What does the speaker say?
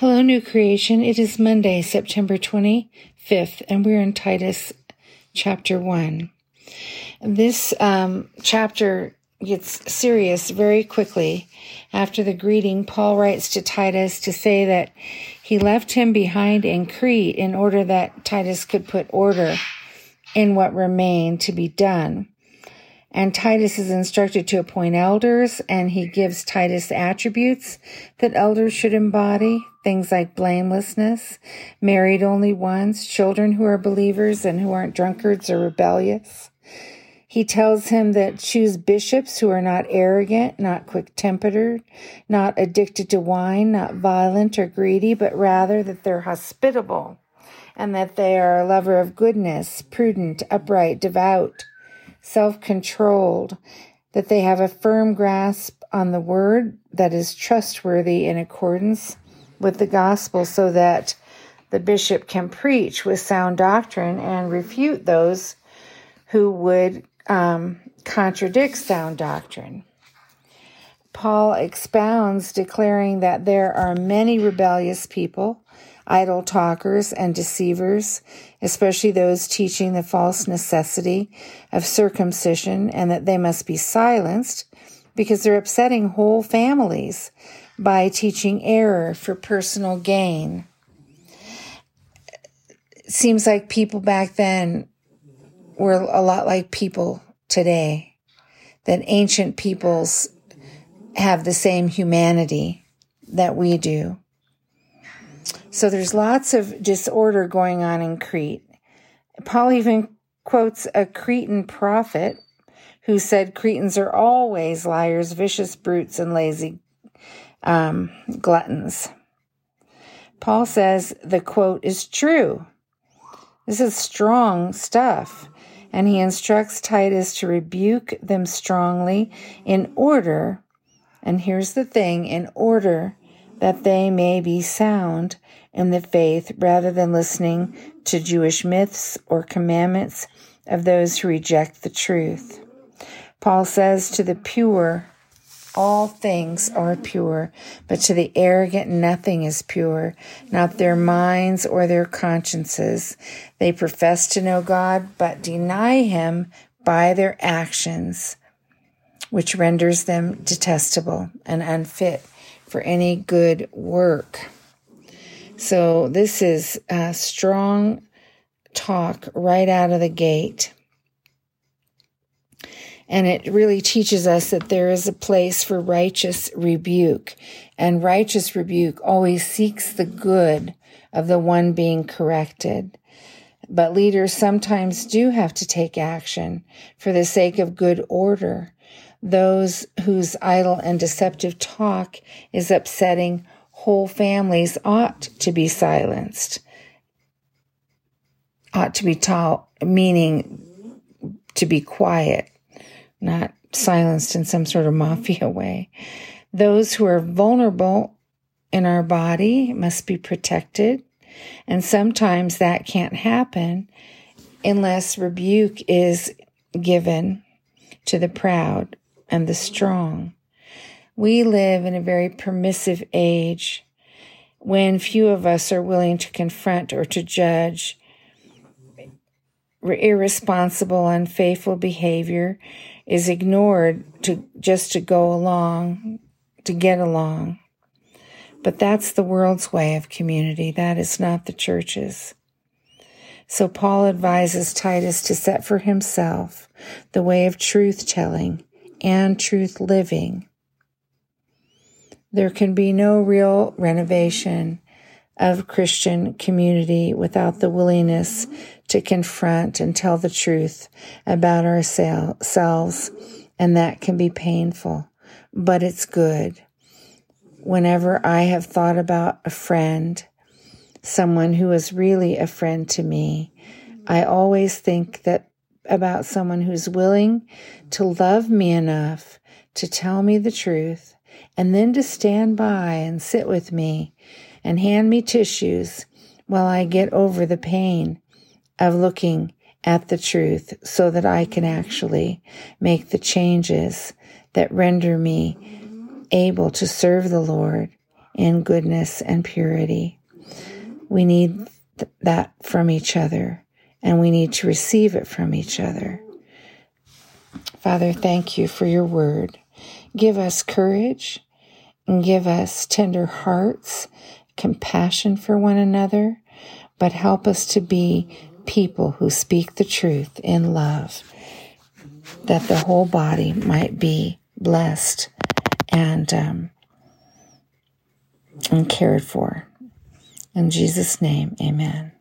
Hello, new creation. It is Monday, September 25th, and we're in Titus chapter 1. This um, chapter gets serious very quickly. After the greeting, Paul writes to Titus to say that he left him behind in Crete in order that Titus could put order in what remained to be done. And Titus is instructed to appoint elders, and he gives Titus attributes that elders should embody things like blamelessness, married only once, children who are believers and who aren't drunkards or rebellious. He tells him that choose bishops who are not arrogant, not quick tempered, not addicted to wine, not violent or greedy, but rather that they're hospitable and that they are a lover of goodness, prudent, upright, devout self controlled, that they have a firm grasp on the word that is trustworthy in accordance with the gospel, so that the bishop can preach with sound doctrine and refute those who would um, contradict sound doctrine. Paul expounds, declaring that there are many rebellious people idle talkers, and deceivers, especially those teaching the false necessity of circumcision and that they must be silenced because they're upsetting whole families by teaching error for personal gain. It seems like people back then were a lot like people today, that ancient peoples have the same humanity that we do. So there's lots of disorder going on in Crete. Paul even quotes a Cretan prophet who said Cretans are always liars, vicious brutes, and lazy um, gluttons. Paul says the quote is true. This is strong stuff. And he instructs Titus to rebuke them strongly in order, and here's the thing, in order that they may be sound in the faith rather than listening to Jewish myths or commandments of those who reject the truth. Paul says to the pure, all things are pure, but to the arrogant, nothing is pure, not their minds or their consciences. They profess to know God, but deny Him by their actions, which renders them detestable and unfit for any good work. So this is a strong talk right out of the gate. And it really teaches us that there is a place for righteous rebuke. And righteous rebuke always seeks the good of the one being corrected. But leaders sometimes do have to take action for the sake of good order. Those whose idle and deceptive talk is upsetting whole families ought to be silenced. Ought to be taught, meaning to be quiet, not silenced in some sort of mafia way. Those who are vulnerable in our body must be protected. And sometimes that can't happen unless rebuke is given to the proud and the strong. We live in a very permissive age when few of us are willing to confront or to judge irresponsible, unfaithful behavior is ignored to just to go along, to get along. But that's the world's way of community. That is not the church's. So Paul advises Titus to set for himself the way of truth telling and truth living there can be no real renovation of Christian community without the willingness to confront and tell the truth about ourselves. And that can be painful, but it's good. Whenever I have thought about a friend, someone who is really a friend to me, I always think that about someone who's willing to love me enough to tell me the truth and then to stand by and sit with me and hand me tissues while I get over the pain of looking at the truth so that I can actually make the changes that render me able to serve the Lord in goodness and purity. We need th- that from each other, and we need to receive it from each other. Father, thank you for your word. Give us courage and give us tender hearts, compassion for one another, but help us to be people who speak the truth in love, that the whole body might be blessed and um, and cared for. In Jesus' name, amen.